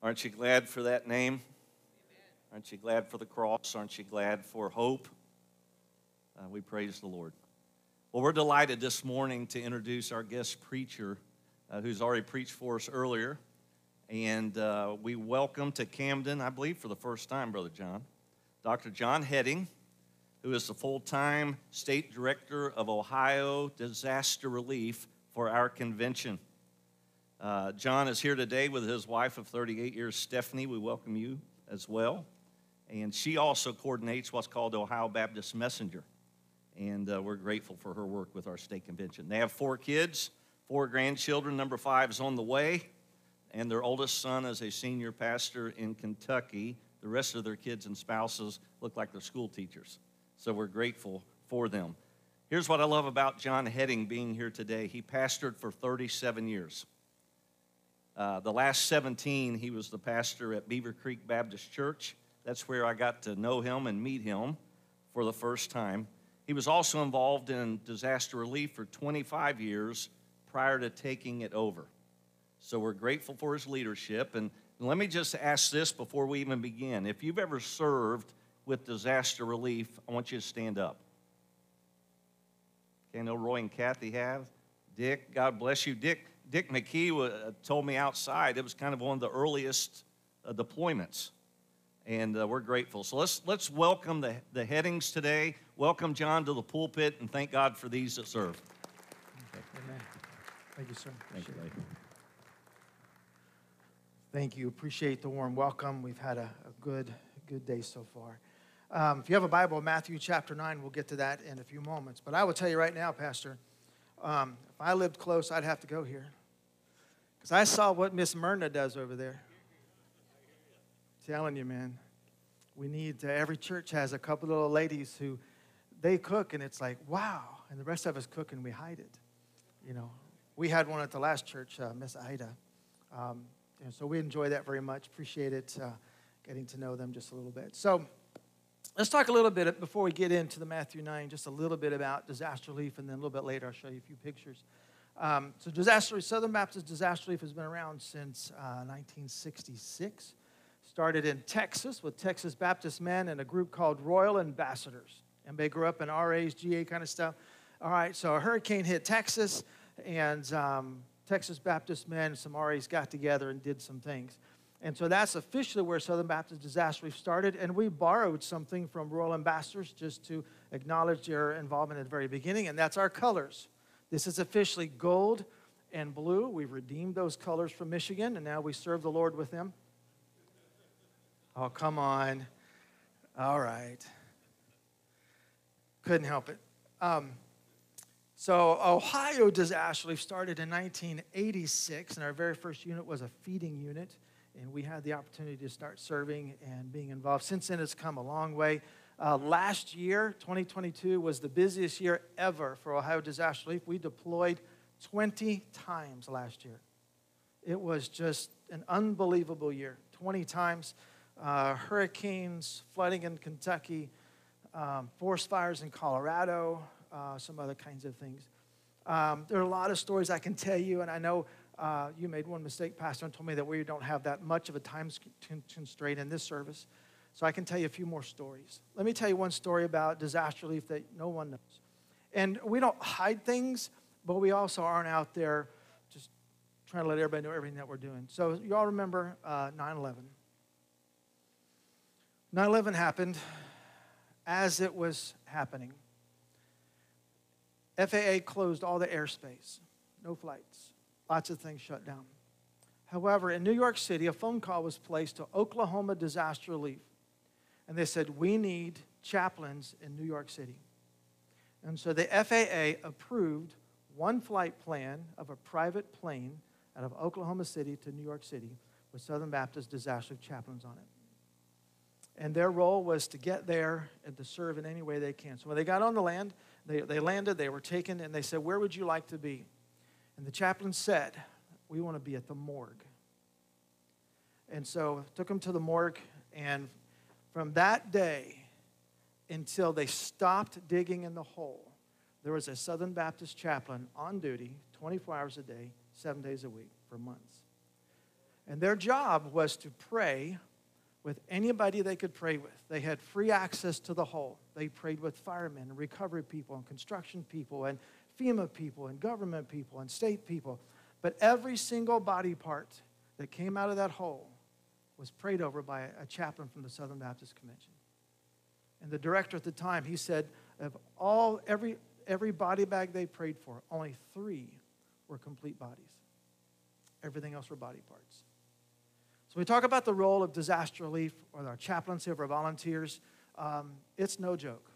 Aren't you glad for that name? Aren't you glad for the cross? Aren't you glad for hope? Uh, we praise the Lord. Well, we're delighted this morning to introduce our guest preacher uh, who's already preached for us earlier. And uh, we welcome to Camden, I believe for the first time, Brother John, Dr. John Heading, who is the full time state director of Ohio Disaster Relief for our convention. Uh, John is here today with his wife of 38 years, Stephanie. We welcome you as well. And she also coordinates what's called the Ohio Baptist Messenger. And uh, we're grateful for her work with our state convention. They have four kids, four grandchildren. Number five is on the way. And their oldest son is a senior pastor in Kentucky. The rest of their kids and spouses look like they're school teachers. So we're grateful for them. Here's what I love about John Heading being here today. He pastored for 37 years. Uh, the last 17, he was the pastor at Beaver Creek Baptist Church. That's where I got to know him and meet him for the first time. He was also involved in disaster relief for 25 years prior to taking it over. So we're grateful for his leadership. And let me just ask this before we even begin. If you've ever served with disaster relief, I want you to stand up. Okay, I know Roy and Kathy have. Dick, God bless you. Dick, Dick McKee uh, told me outside it was kind of one of the earliest uh, deployments and uh, we're grateful. So let's let's welcome the, the headings today. Welcome John to the pulpit, and thank God for these that serve. Amen. Thank you, sir. Thank you, Appreciate. Thank you. Appreciate the warm welcome. We've had a, a good good day so far. Um, if you have a Bible, Matthew chapter nine, we'll get to that in a few moments. But I will tell you right now, Pastor, um, if I lived close, I'd have to go here because I saw what Miss Myrna does over there telling you, man, we need to, every church has a couple little ladies who they cook and it's like, wow. And the rest of us cook and we hide it. You know, we had one at the last church, uh, Miss Ida. Um, and so we enjoy that very much. Appreciate it, uh, getting to know them just a little bit. So let's talk a little bit before we get into the Matthew 9, just a little bit about disaster relief, and then a little bit later I'll show you a few pictures. Um, so disaster, Southern Baptist Disaster Relief has been around since uh, 1966. Started in Texas with Texas Baptist men and a group called Royal Ambassadors. And they grew up in RAs, GA kind of stuff. All right, so a hurricane hit Texas, and um, Texas Baptist men, some RAs got together and did some things. And so that's officially where Southern Baptist Disaster Relief started. And we borrowed something from Royal Ambassadors just to acknowledge their involvement at the very beginning, and that's our colors. This is officially gold and blue. We've redeemed those colors from Michigan, and now we serve the Lord with them. Oh, come on. All right. Couldn't help it. Um, so, Ohio Disaster Relief started in 1986, and our very first unit was a feeding unit. And we had the opportunity to start serving and being involved. Since then, it's come a long way. Uh, last year, 2022, was the busiest year ever for Ohio Disaster Relief. We deployed 20 times last year. It was just an unbelievable year. 20 times uh, hurricanes, flooding in Kentucky, um, forest fires in Colorado, uh, some other kinds of things. Um, there are a lot of stories I can tell you, and I know uh, you made one mistake, Pastor, and told me that we don't have that much of a time constraint in this service. So I can tell you a few more stories. Let me tell you one story about disaster relief that no one knows. And we don't hide things, but we also aren't out there just trying to let everybody know everything that we're doing. So you all remember uh, 9 11. 9 11 happened as it was happening. FAA closed all the airspace, no flights, lots of things shut down. However, in New York City, a phone call was placed to Oklahoma Disaster Relief, and they said, We need chaplains in New York City. And so the FAA approved one flight plan of a private plane out of Oklahoma City to New York City with Southern Baptist disaster chaplains on it and their role was to get there and to serve in any way they can. So when they got on the land, they, they landed, they were taken, and they said, Where would you like to be? And the chaplain said, We want to be at the morgue. And so took them to the morgue, and from that day until they stopped digging in the hole, there was a Southern Baptist chaplain on duty 24 hours a day, seven days a week for months. And their job was to pray with anybody they could pray with. They had free access to the hole. They prayed with firemen and recovery people and construction people and FEMA people and government people and state people. But every single body part that came out of that hole was prayed over by a chaplain from the Southern Baptist Convention. And the director at the time, he said, of all every every body bag they prayed for, only three were complete bodies. Everything else were body parts. So we talk about the role of disaster relief or our chaplaincy of our volunteers. Um, it's no joke.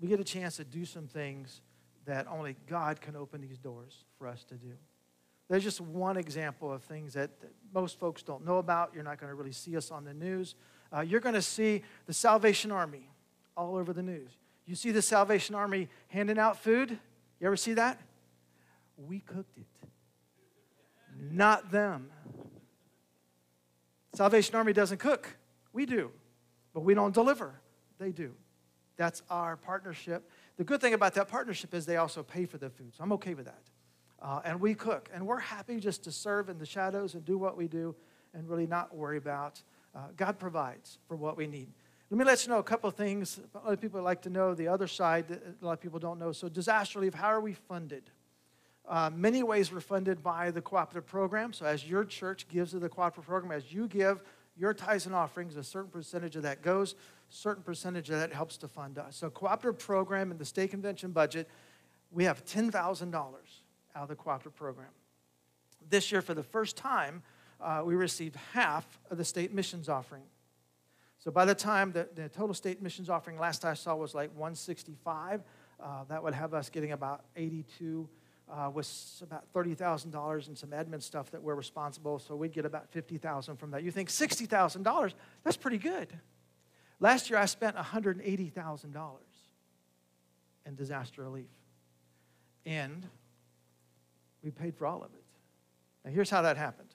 We get a chance to do some things that only God can open these doors for us to do. There's just one example of things that, most folks don't know about. You're not going to really see us on the news. Uh, you're going to see the Salvation Army all over the news. You see the Salvation Army handing out food? You ever see that? We cooked it, not them. Salvation Army doesn't cook. We do. But we don't deliver. They do. That's our partnership. The good thing about that partnership is they also pay for the food. So I'm okay with that. Uh, and we cook. And we're happy just to serve in the shadows and do what we do and really not worry about. Uh, God provides for what we need. Let me let you know a couple of things. A lot of people like to know the other side that a lot of people don't know. So, disaster relief, how are we funded? Uh, many ways we're funded by the cooperative program. So, as your church gives to the cooperative program, as you give your tithes and offerings, a certain percentage of that goes, certain percentage of that helps to fund us. So, cooperative program in the state convention budget, we have $10,000 out of the cooperative program. This year, for the first time, uh, we received half of the state missions offering. So by the time the, the total state missions offering last I saw was like 165, uh, that would have us getting about 82 uh, with about $30,000 and some admin stuff that we're responsible. So we'd get about 50,000 from that. You think $60,000? That's pretty good. Last year I spent $180,000 in disaster relief. And we paid for all of it. Now here's how that happened.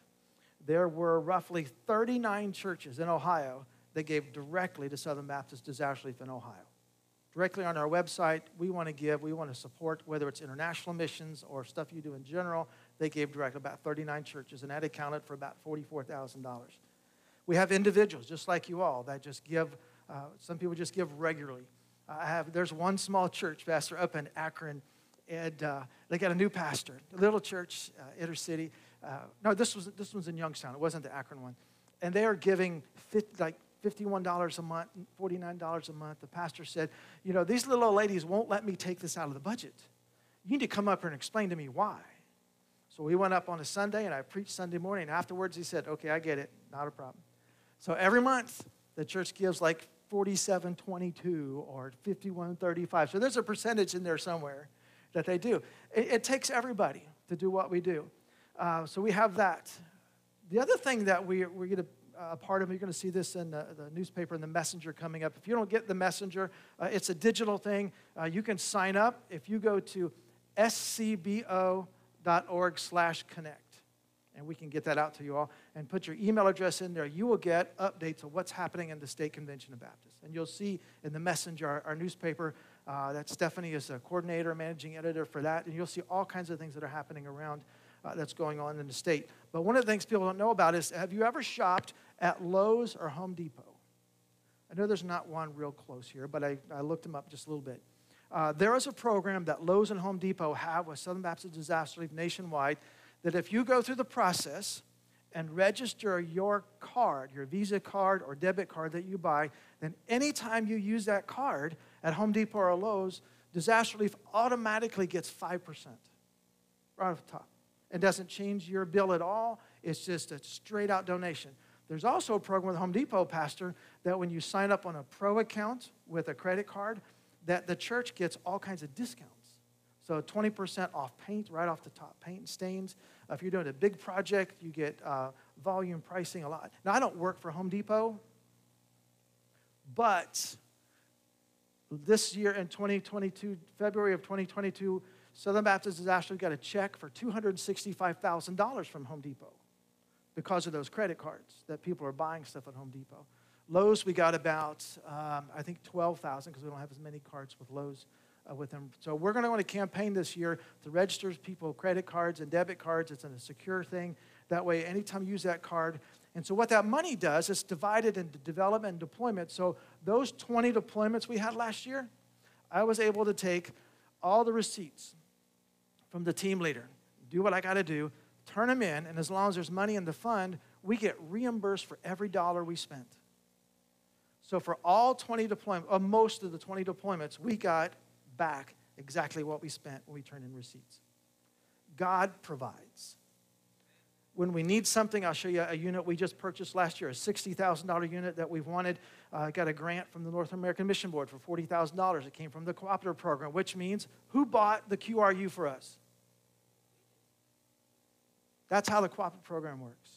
There were roughly 39 churches in Ohio that gave directly to Southern Baptist Disaster Relief in Ohio. Directly on our website, we want to give, we want to support, whether it's international missions or stuff you do in general. They gave directly about 39 churches, and that accounted for about $44,000. We have individuals, just like you all, that just give. Uh, some people just give regularly. I have, there's one small church, Pastor, up in Akron, and uh, they got a new pastor, a little church, uh, inner city. Uh, no, this was this one's in Youngstown. It wasn't the Akron one, and they are giving 50, like $51 a month, $49 a month. The pastor said, You know, these little old ladies won't let me take this out of the budget. You need to come up here and explain to me why. So we went up on a Sunday and I preached Sunday morning. Afterwards, he said, Okay, I get it. Not a problem. So every month, the church gives like 4722 or 5135. So there's a percentage in there somewhere that they do. It, it takes everybody to do what we do. Uh, so we have that. The other thing that we, going to a part of. You're going to see this in the, the, newspaper and the messenger coming up. If you don't get the messenger, uh, it's a digital thing. Uh, you can sign up if you go to scbo.org slash connect. And we can get that out to you all. And put your email address in there. You will get updates of what's happening in the State Convention of Baptists. And you'll see in the messenger, our, our newspaper, uh, that Stephanie is a coordinator, managing editor for that. And you'll see all kinds of things that are happening around uh, that's going on in the state. But one of the things people don't know about is have you ever shopped at Lowe's or Home Depot? I know there's not one real close here, but I, I looked them up just a little bit. Uh, there is a program that Lowe's and Home Depot have with Southern Baptist Disaster Relief nationwide that if you go through the process and register your card, your Visa card or debit card that you buy, then anytime you use that card at Home Depot or Lowe's, disaster relief automatically gets 5% right off the top. It doesn't change your bill at all. It's just a straight out donation. There's also a program with Home Depot, Pastor, that when you sign up on a pro account with a credit card, that the church gets all kinds of discounts. So 20% off paint right off the top, paint and stains. If you're doing a big project, you get uh, volume pricing a lot. Now, I don't work for Home Depot, but this year in 2022, February of 2022, Southern Baptist has actually got a check for $265,000 from Home Depot because of those credit cards that people are buying stuff at Home Depot. Lowe's, we got about, um, I think, 12,000 because we don't have as many cards with Lowe's. Uh, with them. So we're going to want to campaign this year to register people credit cards and debit cards. It's a secure thing. That way, anytime you use that card. And so what that money does, it's divided into development and deployment. So those 20 deployments we had last year, I was able to take all the receipts from the team leader, do what I got to do, turn them in, and as long as there's money in the fund, we get reimbursed for every dollar we spent. So for all 20 deployments, or most of the 20 deployments, we got back exactly what we spent when we turn in receipts. God provides. When we need something, I'll show you a unit we just purchased last year, a $60,000 unit that we've wanted. Uh, got a grant from the North American Mission Board for $40,000. It came from the cooperative program, which means who bought the QRU for us? That's how the cooperative program works.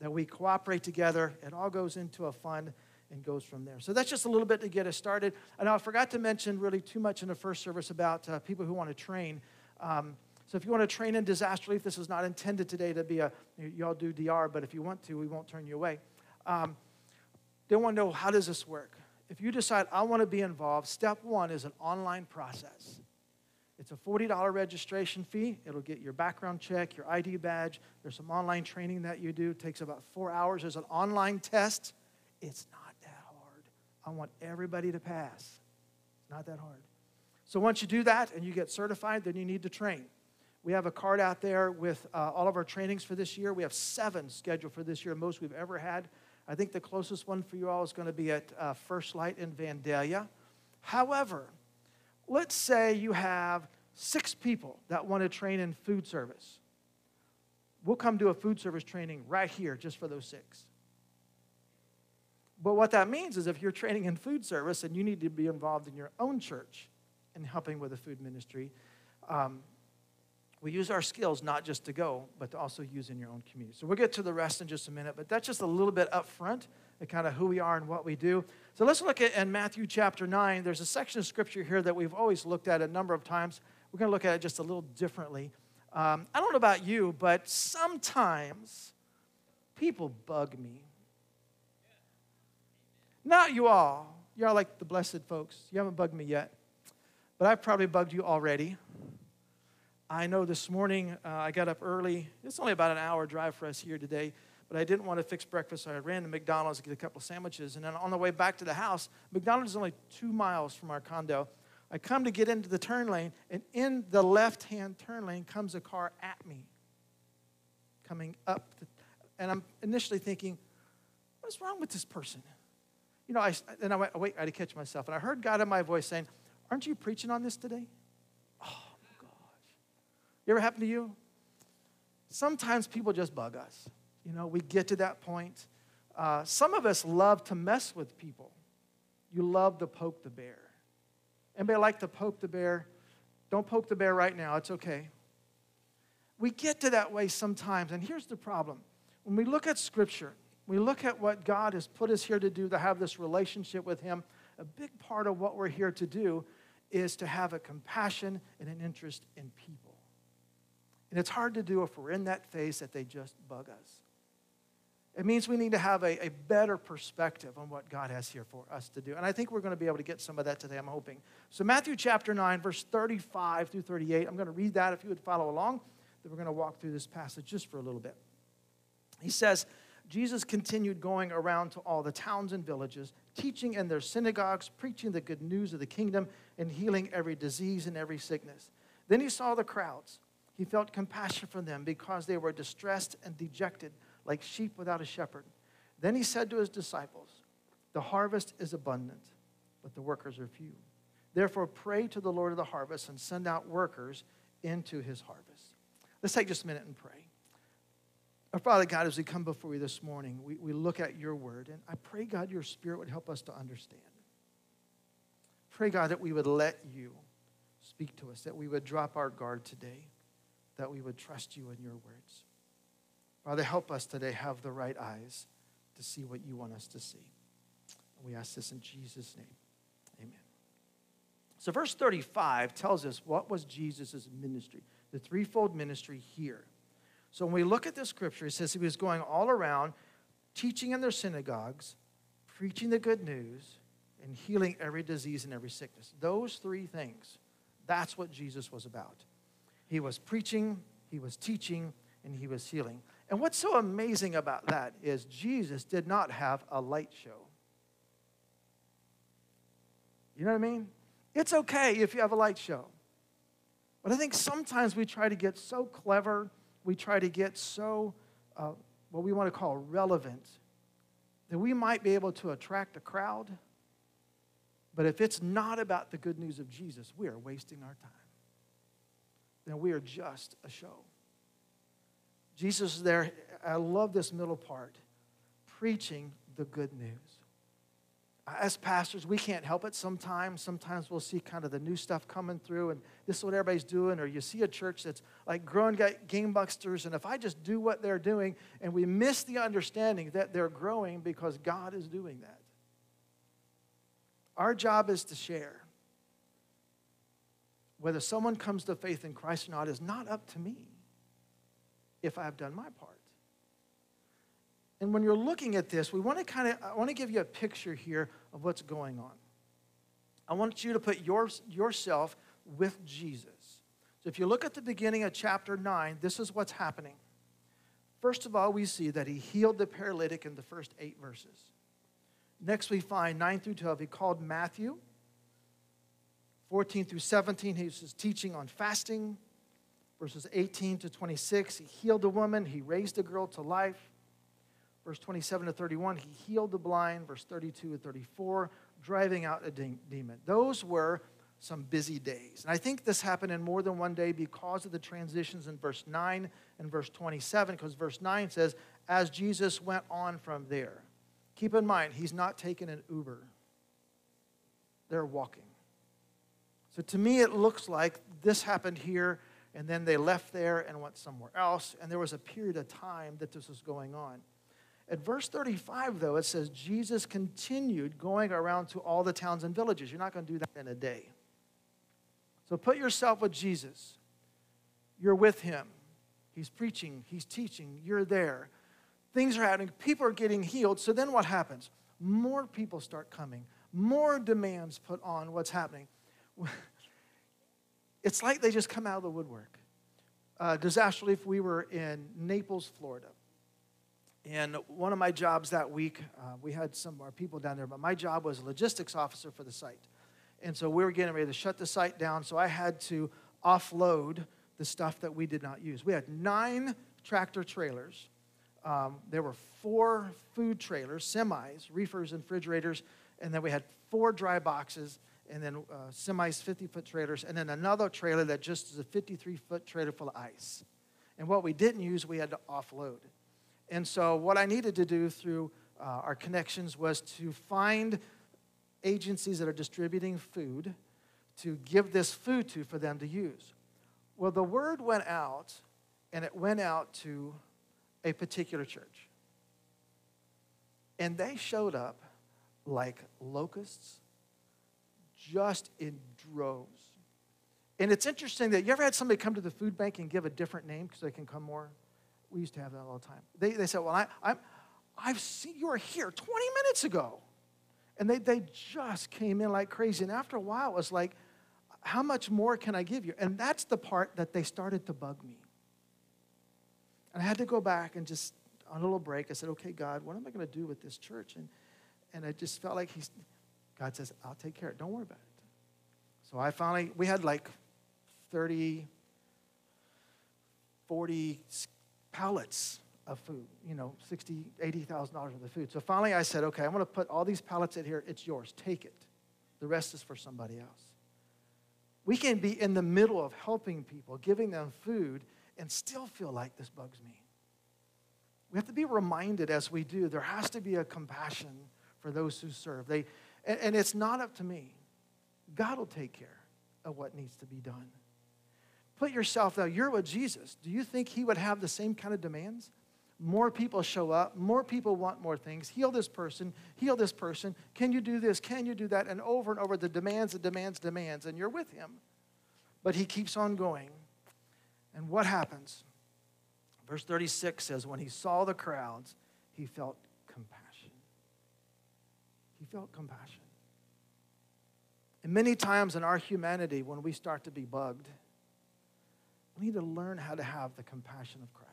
That we cooperate together, it all goes into a fund and goes from there. So that's just a little bit to get us started. And I forgot to mention really too much in the first service about uh, people who want to train. Um, so if you want to train in disaster relief, this is not intended today to be a, you all do DR, but if you want to, we won't turn you away. Um, they want to know how does this work? If you decide I want to be involved, step one is an online process. It's a $40 registration fee. It'll get your background check, your ID badge. There's some online training that you do. It takes about four hours. There's an online test. It's not. I want everybody to pass. It's not that hard. So once you do that and you get certified, then you need to train. We have a card out there with uh, all of our trainings for this year. We have seven scheduled for this year, most we've ever had. I think the closest one for you all is going to be at uh, First Light in Vandalia. However, let's say you have six people that want to train in food service. We'll come do a food service training right here just for those six. But what that means is if you're training in food service and you need to be involved in your own church and helping with the food ministry, um, we use our skills not just to go, but to also use in your own community. So we'll get to the rest in just a minute, but that's just a little bit up front at kind of who we are and what we do. So let's look at in Matthew chapter 9. There's a section of scripture here that we've always looked at a number of times. We're going to look at it just a little differently. Um, I don't know about you, but sometimes people bug me. Not you all. You're all like the blessed folks. You haven't bugged me yet, but I've probably bugged you already. I know this morning uh, I got up early. It's only about an hour drive for us here today, but I didn't want to fix breakfast, so I ran to McDonald's to get a couple of sandwiches. And then on the way back to the house, McDonald's is only two miles from our condo. I come to get into the turn lane, and in the left hand turn lane comes a car at me, coming up. The, and I'm initially thinking, what's wrong with this person? You know, I, and I went, wait, I had to catch myself. And I heard God in my voice saying, Aren't you preaching on this today? Oh, my gosh. You ever happen to you? Sometimes people just bug us. You know, we get to that point. Uh, some of us love to mess with people. You love to poke the bear. Anybody like to poke the bear? Don't poke the bear right now, it's okay. We get to that way sometimes, and here's the problem. When we look at Scripture, we look at what God has put us here to do, to have this relationship with Him, a big part of what we're here to do is to have a compassion and an interest in people. And it's hard to do if we're in that phase that they just bug us. It means we need to have a, a better perspective on what God has here for us to do. And I think we're going to be able to get some of that today, I'm hoping. So, Matthew chapter 9, verse 35 through 38, I'm going to read that if you would follow along. Then we're going to walk through this passage just for a little bit. He says, Jesus continued going around to all the towns and villages, teaching in their synagogues, preaching the good news of the kingdom, and healing every disease and every sickness. Then he saw the crowds he felt compassion for them because they were distressed and dejected, like sheep without a shepherd. Then he said to his disciples, The harvest is abundant, but the workers are few. Therefore, pray to the Lord of the harvest and send out workers into his harvest. Let's take just a minute and pray. Our Father God, as we come before you this morning, we, we look at your word, and I pray, God, your spirit would help us to understand. Pray, God, that we would let you speak to us, that we would drop our guard today that we would trust you in your words. Father, help us today have the right eyes to see what you want us to see. we ask this in Jesus' name. Amen. So, verse 35 tells us what was Jesus' ministry, the threefold ministry here. So, when we look at this scripture, it says he was going all around teaching in their synagogues, preaching the good news, and healing every disease and every sickness. Those three things, that's what Jesus was about. He was preaching, he was teaching, and he was healing. And what's so amazing about that is Jesus did not have a light show. You know what I mean? It's okay if you have a light show. But I think sometimes we try to get so clever, we try to get so, uh, what we want to call relevant, that we might be able to attract a crowd. But if it's not about the good news of Jesus, we are wasting our time. Then we are just a show. Jesus is there. I love this middle part preaching the good news as pastors, we can't help it sometimes. Sometimes we'll see kind of the new stuff coming through, and this is what everybody's doing. Or you see a church that's like growing gangbusters, and if I just do what they're doing, and we miss the understanding that they're growing because God is doing that. Our job is to share. Whether someone comes to faith in Christ or not is not up to me if I've done my part. And when you're looking at this, we want to kind of, I want to give you a picture here of what's going on. I want you to put your, yourself with Jesus. So if you look at the beginning of chapter 9, this is what's happening. First of all, we see that he healed the paralytic in the first eight verses. Next, we find 9 through 12, he called Matthew. 14 through 17, he was teaching on fasting. Verses 18 to 26, he healed a woman, he raised a girl to life. Verse 27 to 31, he healed the blind. Verse 32 to 34, driving out a de- demon. Those were some busy days. And I think this happened in more than one day because of the transitions in verse 9 and verse 27, because verse 9 says, as Jesus went on from there. Keep in mind, he's not taking an Uber, they're walking. So to me, it looks like this happened here, and then they left there and went somewhere else, and there was a period of time that this was going on. At verse 35, though, it says Jesus continued going around to all the towns and villages. You're not going to do that in a day. So put yourself with Jesus. You're with him. He's preaching, he's teaching, you're there. Things are happening, people are getting healed. So then what happens? More people start coming, more demands put on what's happening. It's like they just come out of the woodwork. Uh, disaster relief, we were in Naples, Florida. And one of my jobs that week, uh, we had some of our people down there, but my job was logistics officer for the site. And so we were getting ready to shut the site down, so I had to offload the stuff that we did not use. We had nine tractor trailers. Um, there were four food trailers, semis, reefers, and refrigerators, and then we had four dry boxes, and then uh, semis, 50 foot trailers, and then another trailer that just is a 53 foot trailer full of ice. And what we didn't use, we had to offload. And so, what I needed to do through uh, our connections was to find agencies that are distributing food to give this food to for them to use. Well, the word went out, and it went out to a particular church. And they showed up like locusts, just in droves. And it's interesting that you ever had somebody come to the food bank and give a different name because they can come more? We used to have that all the time. They, they said, Well, I, I, I've seen you were here 20 minutes ago. And they, they just came in like crazy. And after a while, it was like, How much more can I give you? And that's the part that they started to bug me. And I had to go back and just, on a little break, I said, Okay, God, what am I going to do with this church? And, and I just felt like He's, God says, I'll take care of it. Don't worry about it. So I finally, we had like 30, 40 pallets of food, you know, 60, $80,000 worth of food. So finally I said, okay, I'm going to put all these pallets in here. It's yours. Take it. The rest is for somebody else. We can be in the middle of helping people, giving them food, and still feel like this bugs me. We have to be reminded as we do, there has to be a compassion for those who serve. They, and, and it's not up to me. God will take care of what needs to be done. Put yourself now, you're with Jesus. Do you think he would have the same kind of demands? More people show up, more people want more things. Heal this person, heal this person. Can you do this? Can you do that? And over and over, the demands, the demands, demands, and you're with him. But he keeps on going. And what happens? Verse 36 says, When he saw the crowds, he felt compassion. He felt compassion. And many times in our humanity, when we start to be bugged, we need to learn how to have the compassion of Christ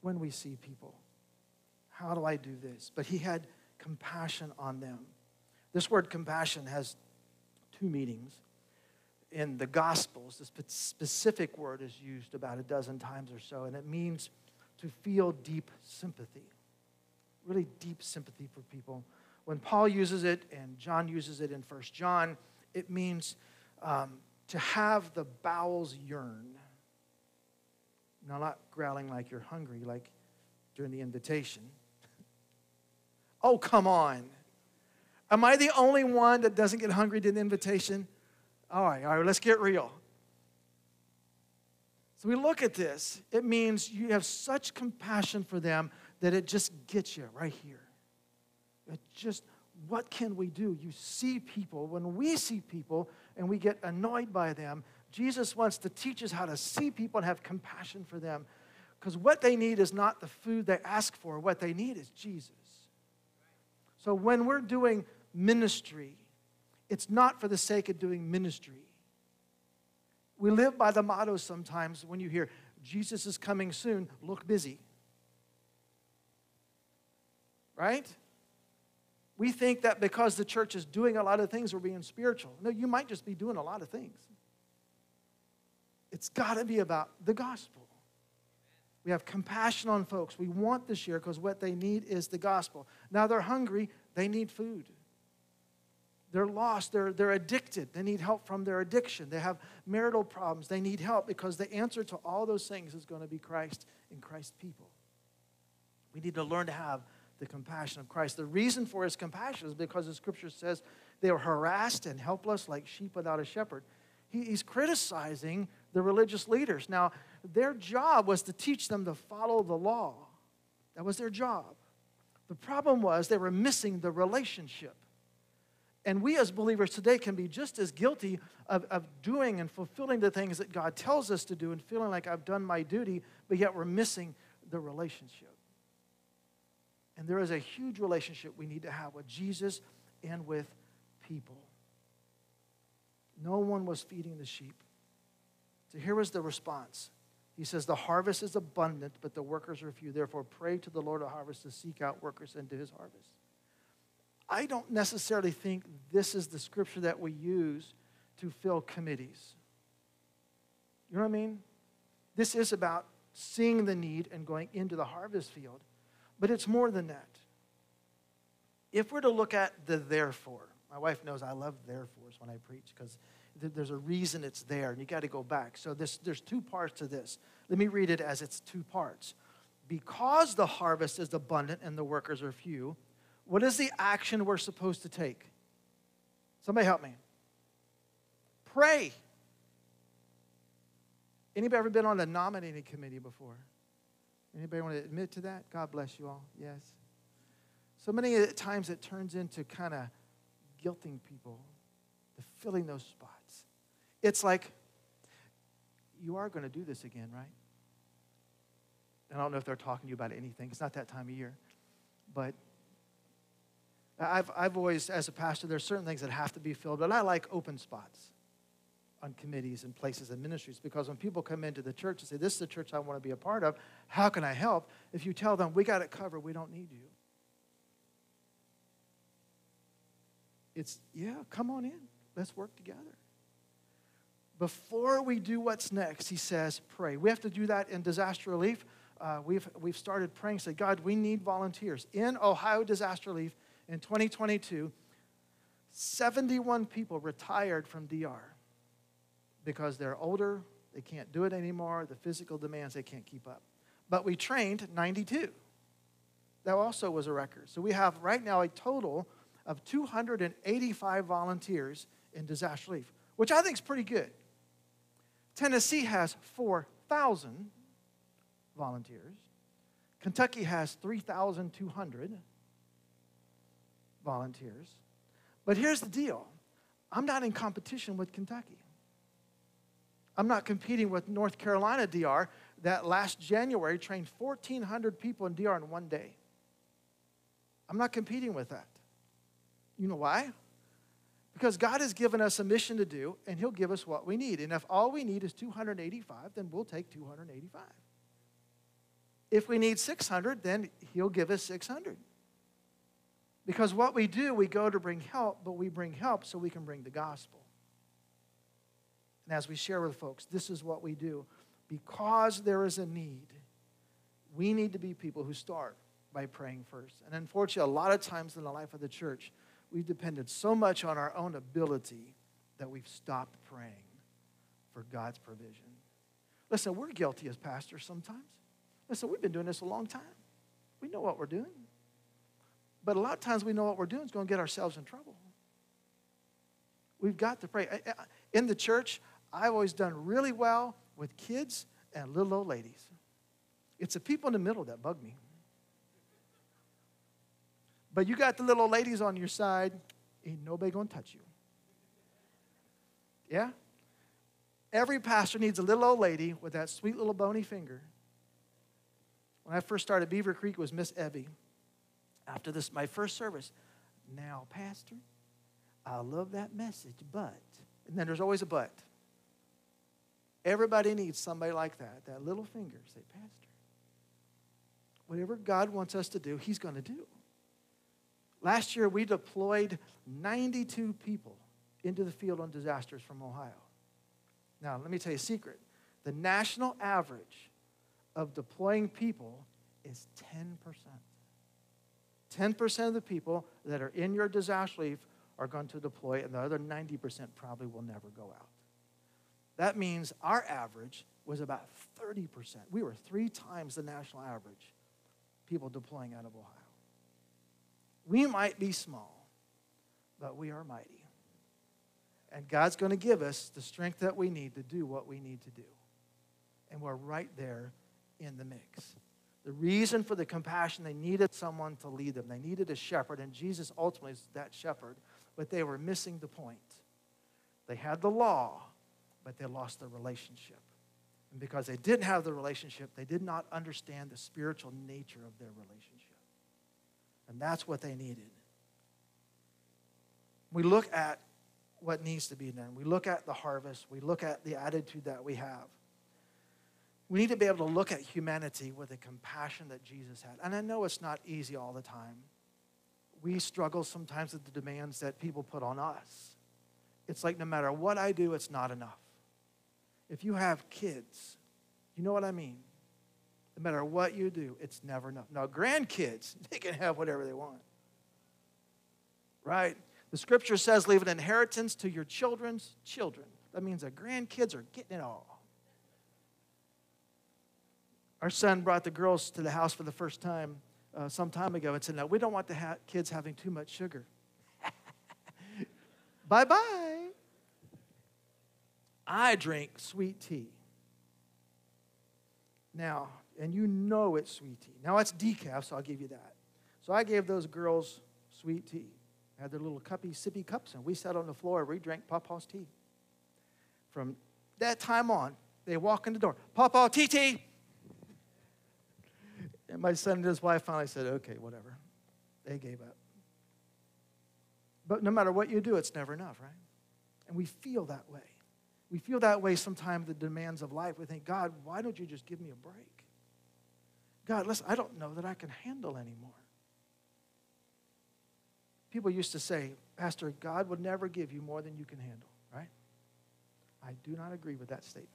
when we see people. How do I do this? But he had compassion on them. This word compassion has two meanings. In the Gospels, the specific word is used about a dozen times or so, and it means to feel deep sympathy, really deep sympathy for people. When Paul uses it and John uses it in First John, it means um, to have the bowels yearn. Now, not growling like you're hungry, like during the invitation. oh, come on. Am I the only one that doesn't get hungry during the invitation? All right, all right, let's get real. So we look at this. It means you have such compassion for them that it just gets you right here. It just, what can we do? You see people. When we see people and we get annoyed by them, Jesus wants to teach us how to see people and have compassion for them. Because what they need is not the food they ask for, what they need is Jesus. So when we're doing ministry, it's not for the sake of doing ministry. We live by the motto sometimes when you hear, Jesus is coming soon, look busy. Right? We think that because the church is doing a lot of things, we're being spiritual. No, you might just be doing a lot of things. It's got to be about the gospel. We have compassion on folks. We want this year because what they need is the gospel. Now they're hungry, they need food. They're lost, they're, they're addicted, they need help from their addiction. They have marital problems, they need help because the answer to all those things is going to be Christ and Christ's people. We need to learn to have the compassion of Christ. The reason for his compassion is because the scripture says they were harassed and helpless like sheep without a shepherd. He, he's criticizing the religious leaders. Now, their job was to teach them to follow the law. That was their job. The problem was they were missing the relationship. And we as believers today can be just as guilty of, of doing and fulfilling the things that God tells us to do and feeling like I've done my duty, but yet we're missing the relationship. And there is a huge relationship we need to have with Jesus and with people. No one was feeding the sheep. So here was the response. He says, The harvest is abundant, but the workers are few. Therefore, pray to the Lord of harvest to seek out workers into his harvest. I don't necessarily think this is the scripture that we use to fill committees. You know what I mean? This is about seeing the need and going into the harvest field, but it's more than that. If we're to look at the therefore, my wife knows I love therefores when I preach because there's a reason it's there, and you got to go back. So this, there's two parts to this. Let me read it as it's two parts. Because the harvest is abundant and the workers are few, what is the action we're supposed to take? Somebody help me. Pray. Anybody ever been on a nominating committee before? Anybody want to admit to that? God bless you all. Yes. So many times it turns into kind of guilting people to filling those spots. It's like, you are going to do this again, right? And I don't know if they're talking to you about anything. It's not that time of year. But I've, I've always, as a pastor, there's certain things that have to be filled, but I like open spots on committees and places and ministries because when people come into the church and say, This is the church I want to be a part of, how can I help? If you tell them, We got it covered, we don't need you. It's, yeah, come on in. Let's work together before we do what's next, he says, pray. We have to do that in disaster relief. Uh, we've, we've started praying, say, God, we need volunteers. In Ohio disaster relief in 2022, 71 people retired from DR because they're older, they can't do it anymore, the physical demands, they can't keep up. But we trained 92. That also was a record. So we have right now a total of 285 volunteers in disaster relief, which I think is pretty good. Tennessee has 4,000 volunteers. Kentucky has 3,200 volunteers. But here's the deal I'm not in competition with Kentucky. I'm not competing with North Carolina DR that last January trained 1,400 people in DR in one day. I'm not competing with that. You know why? Because God has given us a mission to do, and He'll give us what we need. And if all we need is 285, then we'll take 285. If we need 600, then He'll give us 600. Because what we do, we go to bring help, but we bring help so we can bring the gospel. And as we share with folks, this is what we do. Because there is a need, we need to be people who start by praying first. And unfortunately, a lot of times in the life of the church, we've depended so much on our own ability that we've stopped praying for God's provision. Listen, we're guilty as pastors sometimes. Listen, we've been doing this a long time. We know what we're doing. But a lot of times we know what we're doing is going to get ourselves in trouble. We've got to pray. In the church, I've always done really well with kids and little old ladies. It's the people in the middle that bug me. But you got the little old ladies on your side, ain't nobody gonna touch you. Yeah? Every pastor needs a little old lady with that sweet little bony finger. When I first started Beaver Creek, was Miss Ebby. After this, my first service, now, Pastor, I love that message, but, and then there's always a but. Everybody needs somebody like that, that little finger. Say, Pastor, whatever God wants us to do, He's going to do. Last year, we deployed 92 people into the field on disasters from Ohio. Now, let me tell you a secret. The national average of deploying people is 10%. 10% of the people that are in your disaster relief are going to deploy, and the other 90% probably will never go out. That means our average was about 30%. We were three times the national average, people deploying out of Ohio. We might be small, but we are mighty. And God's going to give us the strength that we need to do what we need to do. And we're right there in the mix. The reason for the compassion, they needed someone to lead them. They needed a shepherd, and Jesus ultimately is that shepherd, but they were missing the point. They had the law, but they lost the relationship. And because they didn't have the relationship, they did not understand the spiritual nature of their relationship. And that's what they needed. We look at what needs to be done. We look at the harvest. We look at the attitude that we have. We need to be able to look at humanity with the compassion that Jesus had. And I know it's not easy all the time. We struggle sometimes with the demands that people put on us. It's like no matter what I do, it's not enough. If you have kids, you know what I mean? No matter what you do, it's never enough. Now, grandkids, they can have whatever they want. Right? The scripture says, leave an inheritance to your children's children. That means the grandkids are getting it all. Our son brought the girls to the house for the first time uh, some time ago and said, No, we don't want the ha- kids having too much sugar. bye bye. I drink sweet tea. Now, and you know it's sweet tea. Now it's decaf, so I'll give you that. So I gave those girls sweet tea. Had their little cuppy, sippy cups, and we sat on the floor. And we drank Papa's tea. From that time on, they walk in the door. Papa, tea, tea. And my son and his wife finally said, okay, whatever. They gave up. But no matter what you do, it's never enough, right? And we feel that way. We feel that way sometimes the demands of life. We think, God, why don't you just give me a break? God, listen, I don't know that I can handle anymore. People used to say, Pastor, God would never give you more than you can handle, right? I do not agree with that statement.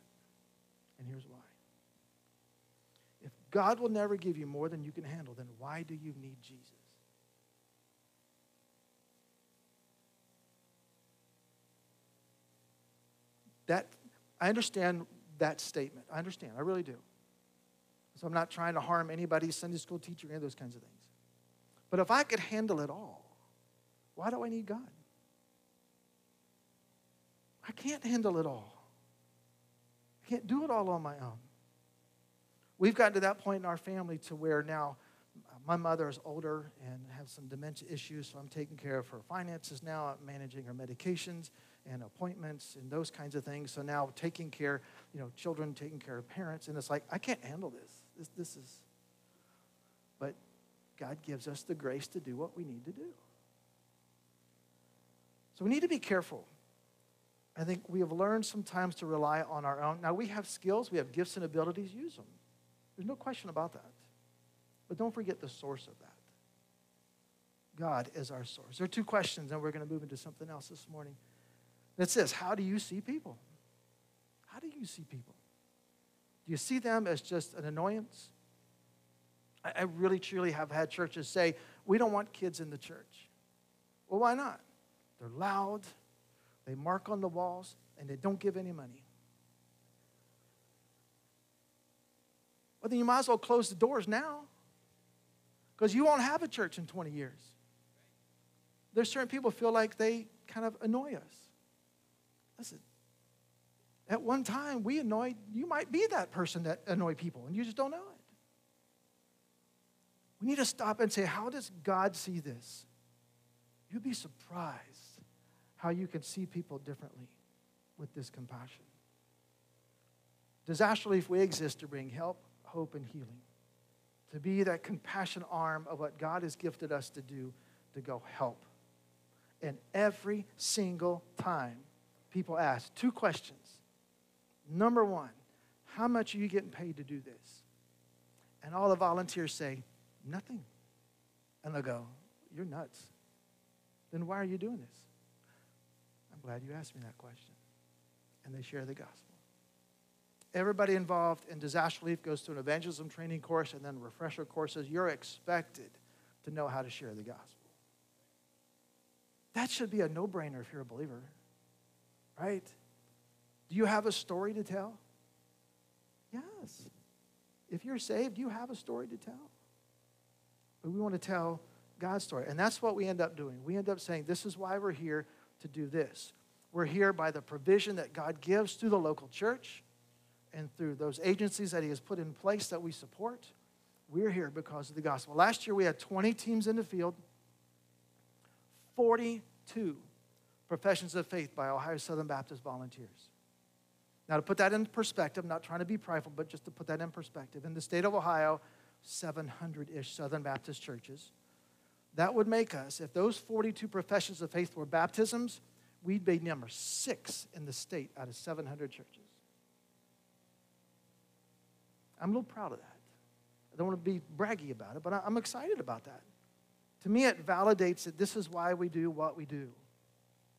And here's why. If God will never give you more than you can handle, then why do you need Jesus? That I understand that statement. I understand. I really do. So I'm not trying to harm anybody's Sunday school teacher, any of those kinds of things. But if I could handle it all, why do I need God? I can't handle it all. I can't do it all on my own. We've gotten to that point in our family to where now my mother is older and has some dementia issues, so I'm taking care of her finances now, I'm managing her medications and appointments and those kinds of things. So now taking care, you know, children taking care of parents, and it's like, I can't handle this. This, this is, but God gives us the grace to do what we need to do. So we need to be careful. I think we have learned sometimes to rely on our own. Now, we have skills, we have gifts and abilities, use them. There's no question about that. But don't forget the source of that. God is our source. There are two questions, and we're going to move into something else this morning. It says, How do you see people? How do you see people? Do you see them as just an annoyance? I really, truly have had churches say, We don't want kids in the church. Well, why not? They're loud, they mark on the walls, and they don't give any money. Well, then you might as well close the doors now because you won't have a church in 20 years. There's certain people feel like they kind of annoy us. Listen, at one time we annoyed, you might be that person that annoy people and you just don't know it. We need to stop and say, how does God see this? You'd be surprised how you can see people differently with this compassion. Disaster Relief, we exist to bring help, hope, and healing. To be that compassion arm of what God has gifted us to do to go help. And every single time people ask two questions. Number one, how much are you getting paid to do this? And all the volunteers say, nothing. And they'll go, you're nuts. Then why are you doing this? I'm glad you asked me that question. And they share the gospel. Everybody involved in disaster relief goes through an evangelism training course and then refresher courses. You're expected to know how to share the gospel. That should be a no brainer if you're a believer, right? Do you have a story to tell? Yes. If you're saved, you have a story to tell. But we want to tell God's story. And that's what we end up doing. We end up saying, This is why we're here to do this. We're here by the provision that God gives through the local church and through those agencies that He has put in place that we support. We're here because of the gospel. Last year we had 20 teams in the field, 42 professions of faith by Ohio Southern Baptist volunteers. Now, to put that in perspective, I'm not trying to be prideful, but just to put that in perspective, in the state of Ohio, 700 ish Southern Baptist churches. That would make us, if those 42 professions of faith were baptisms, we'd be number six in the state out of 700 churches. I'm a little proud of that. I don't want to be braggy about it, but I'm excited about that. To me, it validates that this is why we do what we do.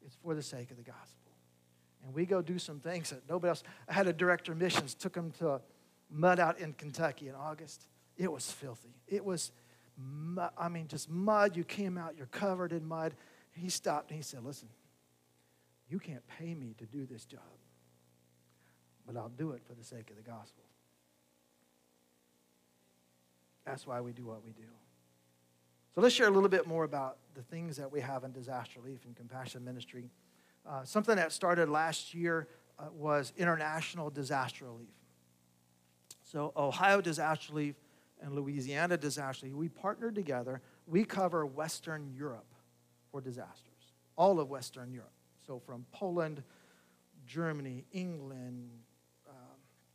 It's for the sake of the gospel. And we go do some things that nobody else. I had a director of missions, took him to mud out in Kentucky in August. It was filthy. It was, I mean, just mud. You came out, you're covered in mud. He stopped and he said, Listen, you can't pay me to do this job, but I'll do it for the sake of the gospel. That's why we do what we do. So let's share a little bit more about the things that we have in disaster relief and compassion ministry. Uh, something that started last year uh, was international disaster relief. So, Ohio Disaster Relief and Louisiana disaster, relief, we partnered together. We cover Western Europe for disasters, all of Western Europe. So from Poland, Germany, England, uh,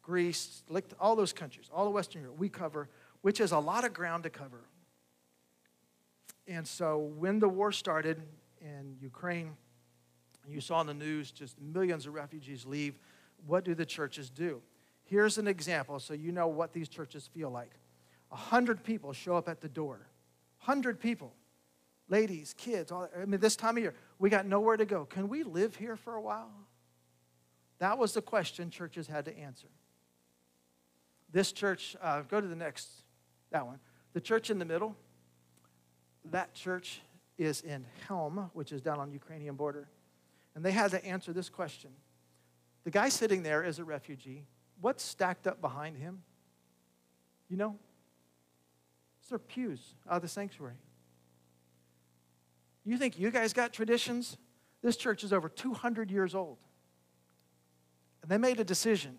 Greece, all those countries, all of Western Europe, we cover, which is a lot of ground to cover. And so when the war started in Ukraine, you saw in the news just millions of refugees leave. What do the churches do? Here's an example so you know what these churches feel like. A 100 people show up at the door. 100 people. Ladies, kids, all, I mean, this time of year, we got nowhere to go. Can we live here for a while? That was the question churches had to answer. This church, uh, go to the next, that one. The church in the middle, that church is in Chelm, which is down on the Ukrainian border. And they had to answer this question. The guy sitting there is a refugee. What's stacked up behind him? You know? It's their pews out of the sanctuary. You think you guys got traditions? This church is over 200 years old. And they made a decision.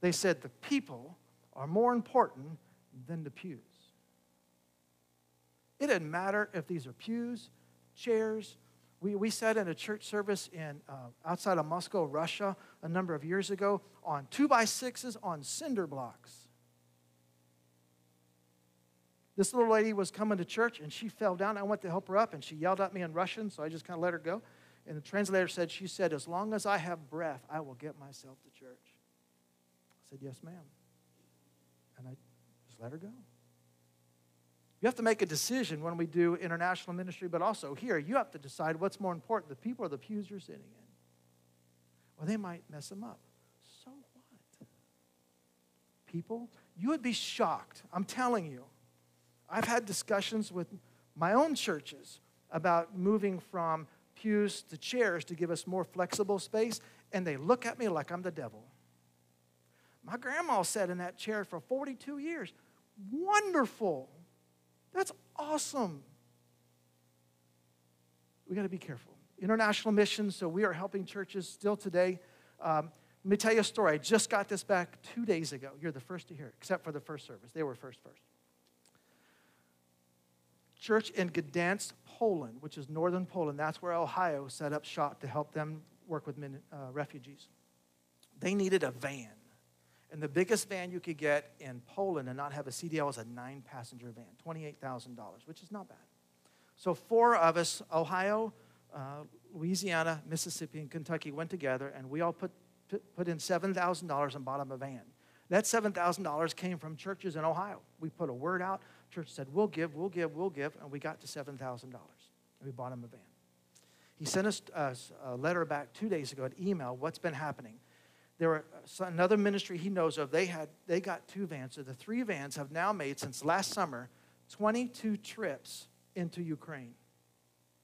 They said the people are more important than the pews. It didn't matter if these are pews, chairs. We, we sat in a church service in, uh, outside of Moscow, Russia, a number of years ago on two by sixes on cinder blocks. This little lady was coming to church and she fell down. I went to help her up and she yelled at me in Russian, so I just kind of let her go. And the translator said, She said, As long as I have breath, I will get myself to church. I said, Yes, ma'am. And I just let her go. You have to make a decision when we do international ministry, but also here, you have to decide what's more important the people or the pews you're sitting in. Well, they might mess them up. So what? People, you would be shocked. I'm telling you. I've had discussions with my own churches about moving from pews to chairs to give us more flexible space, and they look at me like I'm the devil. My grandma sat in that chair for 42 years. Wonderful. That's awesome. We got to be careful. International missions, so we are helping churches still today. Um, let me tell you a story. I just got this back two days ago. You're the first to hear it, except for the first service. They were first, first. Church in Gdansk, Poland, which is northern Poland. That's where Ohio set up shop to help them work with men, uh, refugees. They needed a van. And the biggest van you could get in Poland and not have a CDL was a nine passenger van, $28,000, which is not bad. So, four of us, Ohio, uh, Louisiana, Mississippi, and Kentucky, went together and we all put, put in $7,000 and bought them a van. That $7,000 came from churches in Ohio. We put a word out. Church said, We'll give, we'll give, we'll give. And we got to $7,000. And we bought him a van. He sent us a letter back two days ago, an email, what's been happening. There were uh, another ministry he knows of. They had they got two vans. So the three vans have now made since last summer 22 trips into Ukraine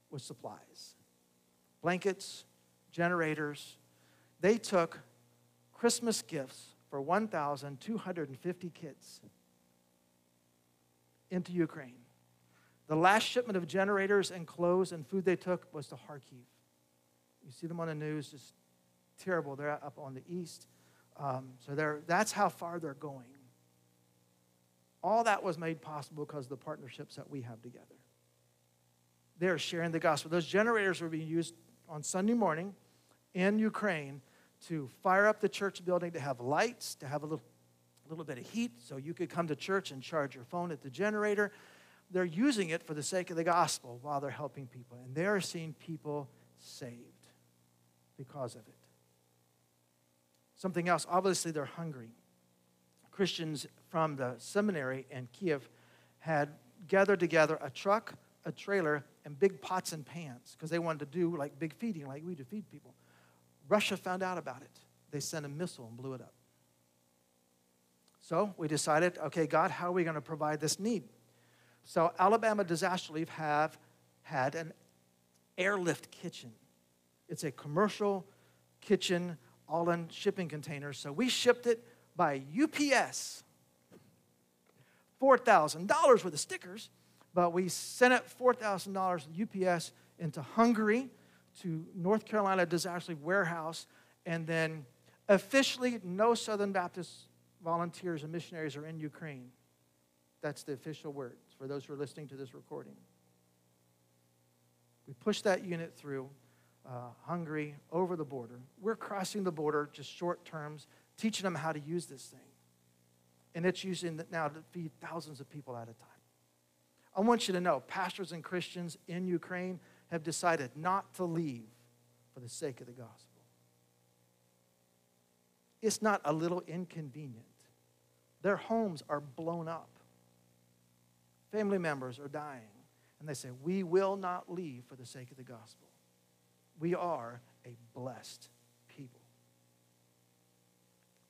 with supplies, blankets, generators. They took Christmas gifts for 1,250 kids into Ukraine. The last shipment of generators and clothes and food they took was to Kharkiv. You see them on the news, just terrible. They're up on the east. Um, so they're, that's how far they're going. All that was made possible because of the partnerships that we have together. They're sharing the gospel. Those generators were being used on Sunday morning in Ukraine to fire up the church building, to have lights, to have a little, a little bit of heat so you could come to church and charge your phone at the generator. They're using it for the sake of the gospel while they're helping people. And they're seeing people saved because of it. Something else, obviously, they're hungry. Christians from the seminary in Kiev had gathered together a truck, a trailer, and big pots and pans because they wanted to do like big feeding, like we do feed people. Russia found out about it. They sent a missile and blew it up. So we decided, okay, God, how are we going to provide this need? So Alabama Disaster Relief have had an airlift kitchen. It's a commercial kitchen all in shipping containers. So we shipped it by UPS. $4,000 worth of stickers, but we sent it $4,000 UPS into Hungary to North Carolina Disaster Warehouse, and then officially no Southern Baptist volunteers and missionaries are in Ukraine. That's the official words for those who are listening to this recording. We pushed that unit through uh, Hungary over the border. We're crossing the border, just short terms, teaching them how to use this thing. And it's using it now to feed thousands of people at a time. I want you to know pastors and Christians in Ukraine have decided not to leave for the sake of the gospel. It's not a little inconvenient. Their homes are blown up, family members are dying, and they say, We will not leave for the sake of the gospel. We are a blessed people.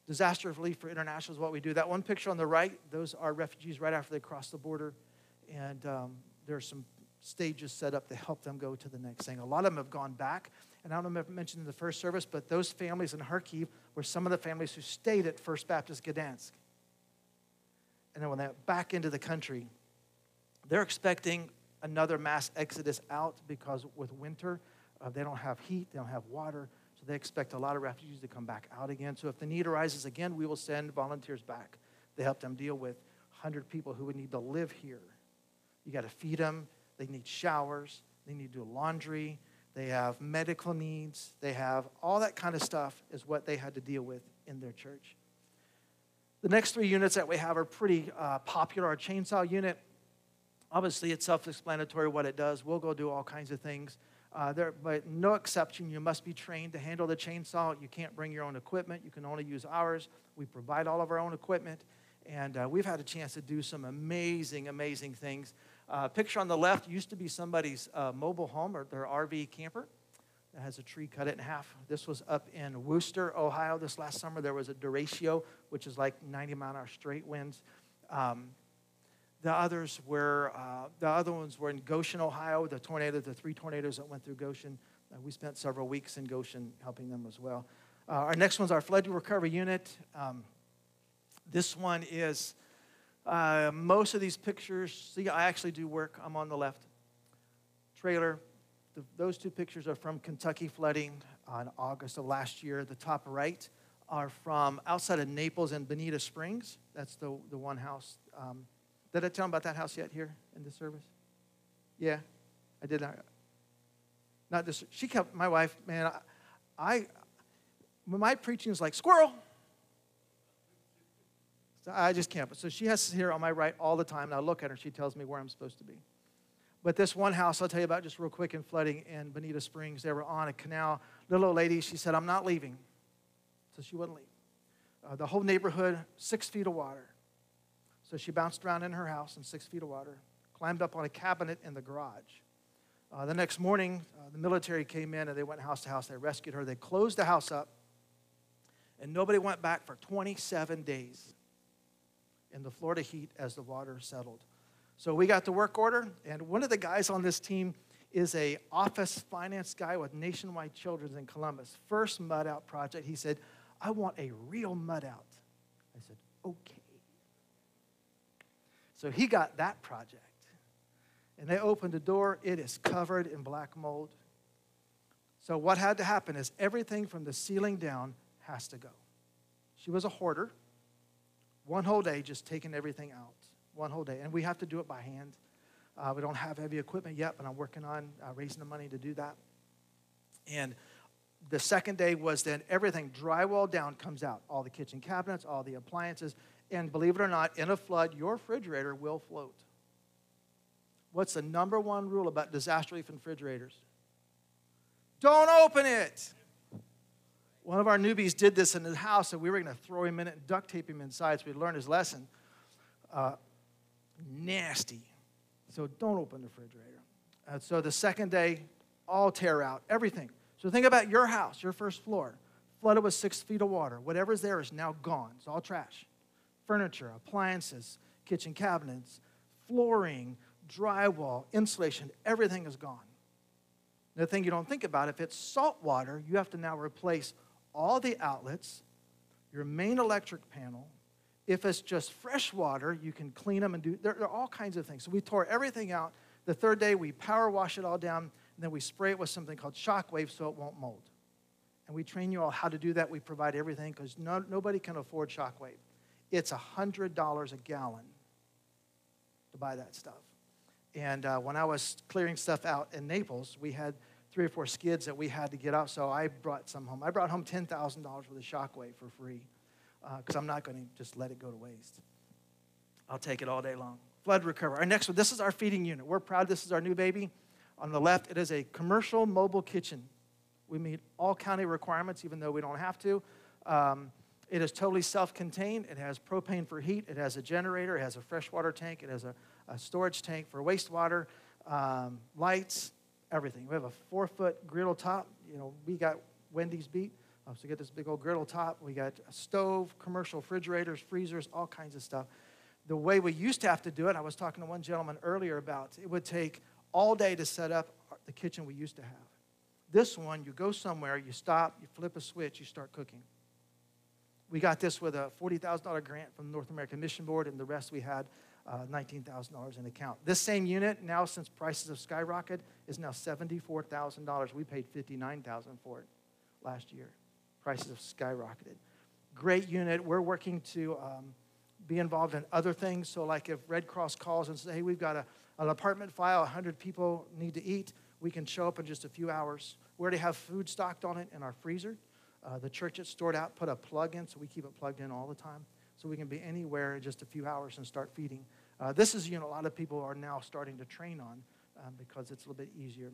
Disaster relief for international is what we do. That one picture on the right, those are refugees right after they cross the border. And um, there are some stages set up to help them go to the next thing. A lot of them have gone back. And I don't know if I mentioned in the first service, but those families in Kharkiv were some of the families who stayed at First Baptist Gdansk. And then when they're back into the country, they're expecting another mass exodus out because with winter, uh, they don't have heat, they don't have water, so they expect a lot of refugees to come back out again. So if the need arises again, we will send volunteers back to help them deal with 100 people who would need to live here. You got to feed them, they need showers, they need to do laundry, they have medical needs, they have all that kind of stuff, is what they had to deal with in their church. The next three units that we have are pretty uh, popular. Our chainsaw unit, obviously, it's self explanatory what it does. We'll go do all kinds of things. Uh, there, but no exception, you must be trained to handle the chainsaw. You can't bring your own equipment. You can only use ours. We provide all of our own equipment. And uh, we've had a chance to do some amazing, amazing things. Uh, picture on the left used to be somebody's uh, mobile home or their RV camper that has a tree cut it in half. This was up in Wooster, Ohio. This last summer there was a derecho, which is like 90 mile an hour straight winds. Um, the others were uh, the other ones were in Goshen, Ohio. The tornado, the three tornadoes that went through Goshen. Uh, we spent several weeks in Goshen helping them as well. Uh, our next one's our flood recovery unit. Um, this one is uh, most of these pictures. See, I actually do work. I'm on the left. Trailer. The, those two pictures are from Kentucky flooding on August of last year. The top right are from outside of Naples and Bonita Springs. That's the, the one house. Um, did I tell them about that house yet here in the service? Yeah, I did not. Not this. She kept my wife. Man, I, I my preaching is like squirrel. So I just can't. But So she has to hear on my right all the time, and I look at her. She tells me where I'm supposed to be. But this one house I'll tell you about just real quick in flooding in Bonita Springs. They were on a canal. Little old lady, she said, "I'm not leaving," so she wouldn't leave. Uh, the whole neighborhood, six feet of water. So she bounced around in her house in six feet of water, climbed up on a cabinet in the garage. Uh, the next morning, uh, the military came in and they went house to house. They rescued her. They closed the house up, and nobody went back for 27 days in the Florida heat as the water settled. So we got the work order, and one of the guys on this team is a office finance guy with Nationwide Children's in Columbus. First mud out project. He said, I want a real mud out. I said, okay. So he got that project. And they opened the door, it is covered in black mold. So what had to happen is everything from the ceiling down has to go. She was a hoarder. One whole day just taking everything out. One whole day. And we have to do it by hand. Uh, we don't have heavy equipment yet, but I'm working on uh, raising the money to do that. And the second day was then everything drywall down comes out all the kitchen cabinets, all the appliances. And believe it or not, in a flood, your refrigerator will float. What's the number one rule about disaster relief refrigerators? Don't open it. One of our newbies did this in his house, and we were going to throw him in it and duct tape him inside so he'd learn his lesson. Uh, nasty. So don't open the refrigerator. Uh, so the second day, all tear out, everything. So think about your house, your first floor, flooded with six feet of water. Whatever's there is now gone. It's all trash. Furniture, appliances, kitchen cabinets, flooring, drywall, insulation, everything is gone. The thing you don't think about, if it's salt water, you have to now replace all the outlets, your main electric panel. If it's just fresh water, you can clean them and do, there, there are all kinds of things. So we tore everything out. The third day, we power wash it all down, and then we spray it with something called shockwave so it won't mold. And we train you all how to do that. We provide everything because no, nobody can afford shockwave. It's $100 a gallon to buy that stuff. And uh, when I was clearing stuff out in Naples, we had three or four skids that we had to get out. So I brought some home. I brought home $10,000 worth of shockwave for free because uh, I'm not going to just let it go to waste. I'll take it all day long. Flood recovery. Our next one, this is our feeding unit. We're proud this is our new baby. On the left, it is a commercial mobile kitchen. We meet all county requirements, even though we don't have to. Um, it is totally self contained. It has propane for heat. It has a generator. It has a freshwater tank. It has a, a storage tank for wastewater, um, lights, everything. We have a four foot griddle top. You know, we got Wendy's beat. Uh, so we get this big old griddle top. We got a stove, commercial refrigerators, freezers, all kinds of stuff. The way we used to have to do it, I was talking to one gentleman earlier about it would take all day to set up the kitchen we used to have. This one, you go somewhere, you stop, you flip a switch, you start cooking. We got this with a $40,000 grant from the North American Mission Board, and the rest we had uh, $19,000 in account. This same unit, now since prices have skyrocketed, is now $74,000. We paid $59,000 for it last year. Prices have skyrocketed. Great unit. We're working to um, be involved in other things. So, like if Red Cross calls and says, hey, we've got a, an apartment file, 100 people need to eat, we can show up in just a few hours. We already have food stocked on it in our freezer. Uh, the church it's stored out put a plug in, so we keep it plugged in all the time so we can be anywhere in just a few hours and start feeding. Uh, this is, you know, a lot of people are now starting to train on um, because it's a little bit easier.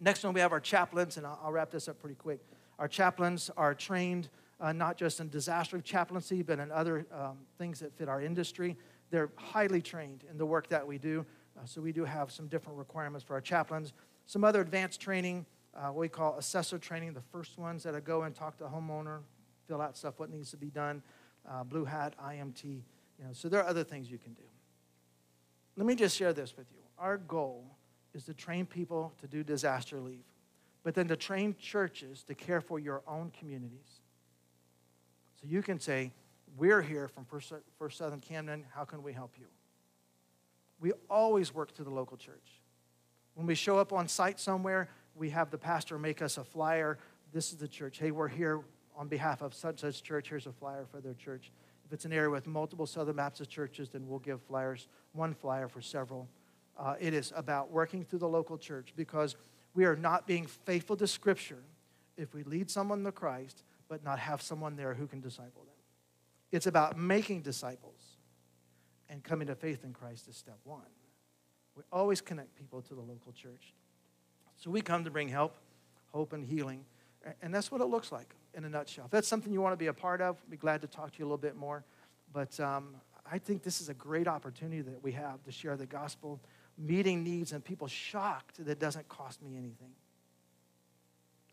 Next one, we have our chaplains, and I'll, I'll wrap this up pretty quick. Our chaplains are trained uh, not just in disaster chaplaincy, but in other um, things that fit our industry. They're highly trained in the work that we do. Uh, so we do have some different requirements for our chaplains. Some other advanced training, uh, what we call assessor training, the first ones that I go and talk to a homeowner, fill out stuff, what needs to be done, uh, blue hat, IMT. You know, so there are other things you can do. Let me just share this with you. Our goal is to train people to do disaster leave, but then to train churches to care for your own communities. So you can say, We're here from First, Southern Camden. How can we help you? We always work through the local church. When we show up on site somewhere, we have the pastor make us a flyer. This is the church. Hey, we're here on behalf of such such church. Here's a flyer for their church. If it's an area with multiple Southern Baptist churches, then we'll give flyers, one flyer for several. Uh, it is about working through the local church because we are not being faithful to Scripture if we lead someone to Christ but not have someone there who can disciple them. It's about making disciples, and coming to faith in Christ is step one. We always connect people to the local church. So we come to bring help, hope, and healing. And that's what it looks like in a nutshell. If that's something you want to be a part of, I'd be glad to talk to you a little bit more. But um, I think this is a great opportunity that we have to share the gospel, meeting needs, and people shocked that it doesn't cost me anything.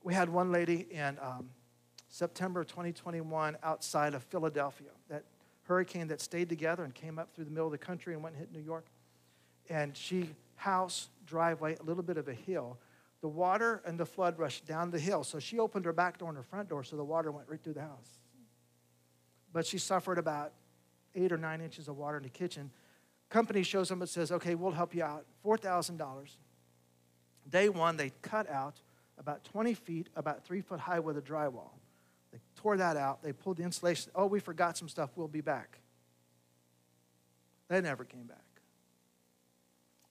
We had one lady in um, September 2021 outside of Philadelphia, that hurricane that stayed together and came up through the middle of the country and went and hit New York. And she, house, driveway, a little bit of a hill. The water and the flood rushed down the hill. So she opened her back door and her front door, so the water went right through the house. But she suffered about eight or nine inches of water in the kitchen. Company shows them and says, okay, we'll help you out. $4,000. Day one, they cut out about 20 feet, about three foot high with a drywall. They tore that out. They pulled the insulation. Oh, we forgot some stuff. We'll be back. They never came back.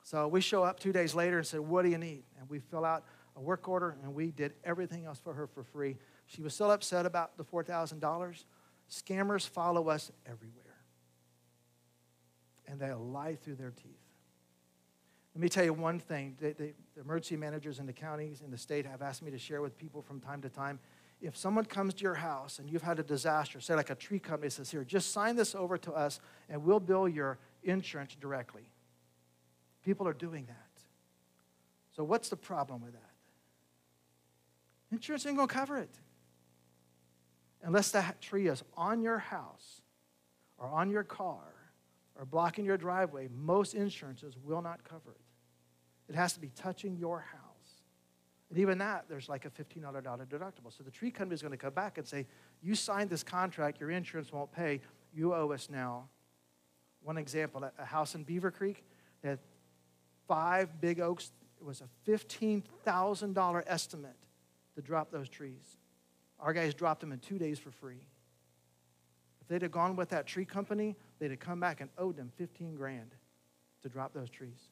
So we show up two days later and say, What do you need? And we fill out a work order and we did everything else for her for free. She was still upset about the $4,000. Scammers follow us everywhere. And they lie through their teeth. Let me tell you one thing. the emergency managers in the counties in the state have asked me to share with people from time to time if someone comes to your house and you've had a disaster, say like a tree company says, Here, just sign this over to us and we'll bill your insurance directly. People are doing that. So, what's the problem with that? Insurance ain't gonna cover it. Unless that tree is on your house or on your car or blocking your driveway, most insurances will not cover it. It has to be touching your house. And even that, there's like a $1,500 deductible. So the tree company is going to come back and say, You signed this contract, your insurance won't pay, you owe us now. One example a house in Beavercreek had five big oaks. It was a $15,000 estimate to drop those trees. Our guys dropped them in two days for free. If they'd have gone with that tree company, they'd have come back and owed them 15 grand to drop those trees.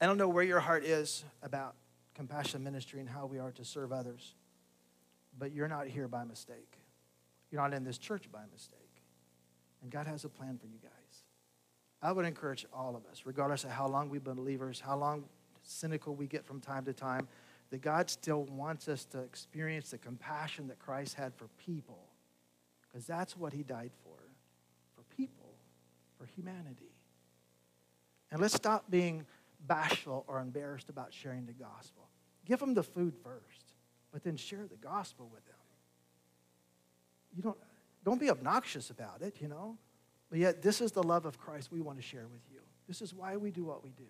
I don't know where your heart is about compassion ministry and how we are to serve others, but you're not here by mistake. You're not in this church by mistake. And God has a plan for you guys. I would encourage all of us, regardless of how long we've been believers, how long cynical we get from time to time, that God still wants us to experience the compassion that Christ had for people. Because that's what he died for for people, for humanity. And let's stop being bashful or embarrassed about sharing the gospel. Give them the food first, but then share the gospel with them. You don't, don't be obnoxious about it, you know. But yet, this is the love of Christ we want to share with you. This is why we do what we do.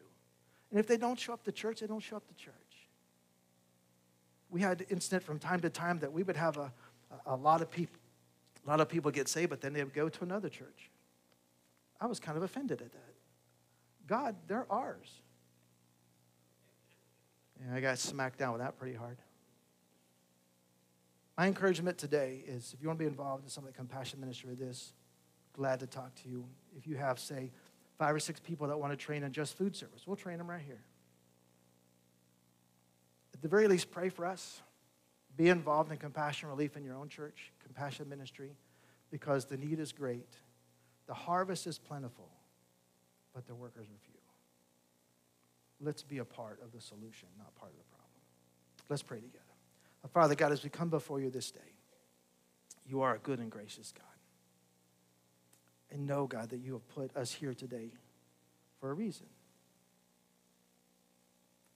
And if they don't show up to church, they don't show up to church. We had incident from time to time that we would have a, a, lot of people, a lot of people get saved, but then they would go to another church. I was kind of offended at that. God, they're ours. And I got smacked down with that pretty hard. My encouragement today is if you want to be involved in some of the compassion ministry of this, glad to talk to you. If you have, say, five or six people that want to train in just food service, we'll train them right here. At the very least, pray for us. Be involved in compassion relief in your own church, compassion ministry, because the need is great. The harvest is plentiful, but the workers are few. let's be a part of the solution, not part of the problem. Let's pray together. Father God, as we come before you this day, you are a good and gracious God. And know, God, that you have put us here today for a reason.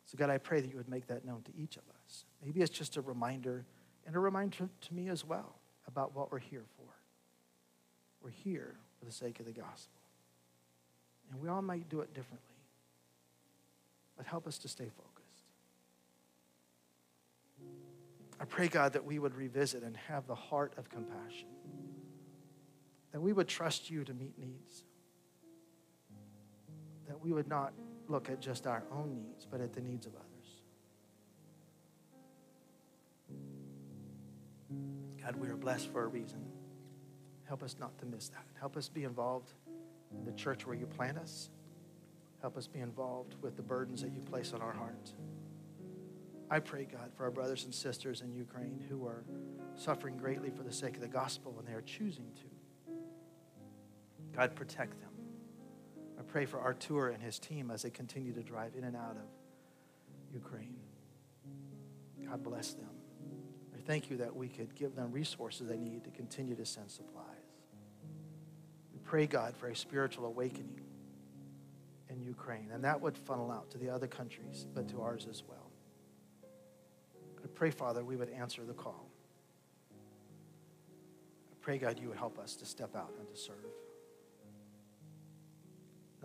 So, God, I pray that you would make that known to each of us. Maybe it's just a reminder and a reminder to me as well about what we're here for. We're here for the sake of the gospel. And we all might do it differently. But help us to stay focused. I pray, God, that we would revisit and have the heart of compassion, that we would trust you to meet needs, that we would not look at just our own needs, but at the needs of others. God, we are blessed for a reason. Help us not to miss that. Help us be involved in the church where you plant us. Help us be involved with the burdens that you place on our hearts. I pray, God, for our brothers and sisters in Ukraine who are suffering greatly for the sake of the gospel and they are choosing to. God, protect them. I pray for Artur and his team as they continue to drive in and out of Ukraine. God bless them. I thank you that we could give them resources they need to continue to send supplies. We pray, God, for a spiritual awakening in Ukraine, and that would funnel out to the other countries, but to ours as well. I pray, Father, we would answer the call. I pray, God, you would help us to step out and to serve.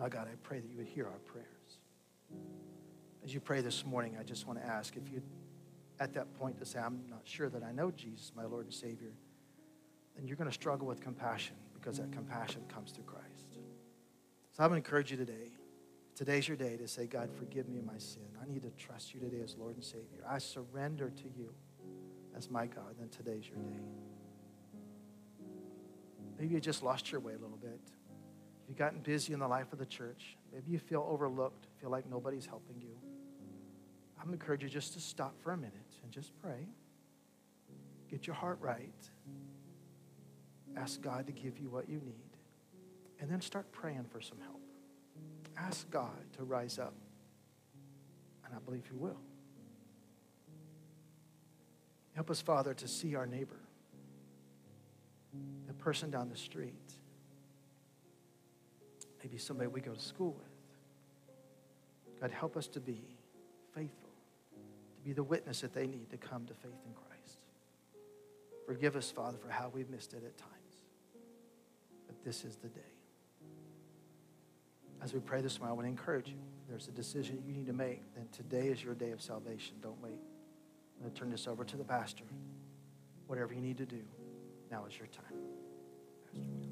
Now, God, I pray that you would hear our prayers. As you pray this morning, I just want to ask if you, at that point, to say, I'm not sure that I know Jesus, my Lord and Savior, then you're going to struggle with compassion because that compassion comes through Christ. So I'm going to encourage you today. Today's your day to say, God, forgive me my sin. I need to trust you today as Lord and Savior. I surrender to you as my God. Then today's your day. Maybe you just lost your way a little bit. You've gotten busy in the life of the church, maybe you feel overlooked, feel like nobody's helping you. I'm encourage you just to stop for a minute and just pray. Get your heart right. Ask God to give you what you need. And then start praying for some help. Ask God to rise up. And I believe He will. Help us, Father, to see our neighbor, the person down the street, maybe somebody we go to school with. God, help us to be faithful, to be the witness that they need to come to faith in Christ. Forgive us, Father, for how we've missed it at times. But this is the day. As we pray this morning, I want to encourage you. There's a decision you need to make, then today is your day of salvation. Don't wait. I'm going to turn this over to the pastor. Whatever you need to do, now is your time. Pastor.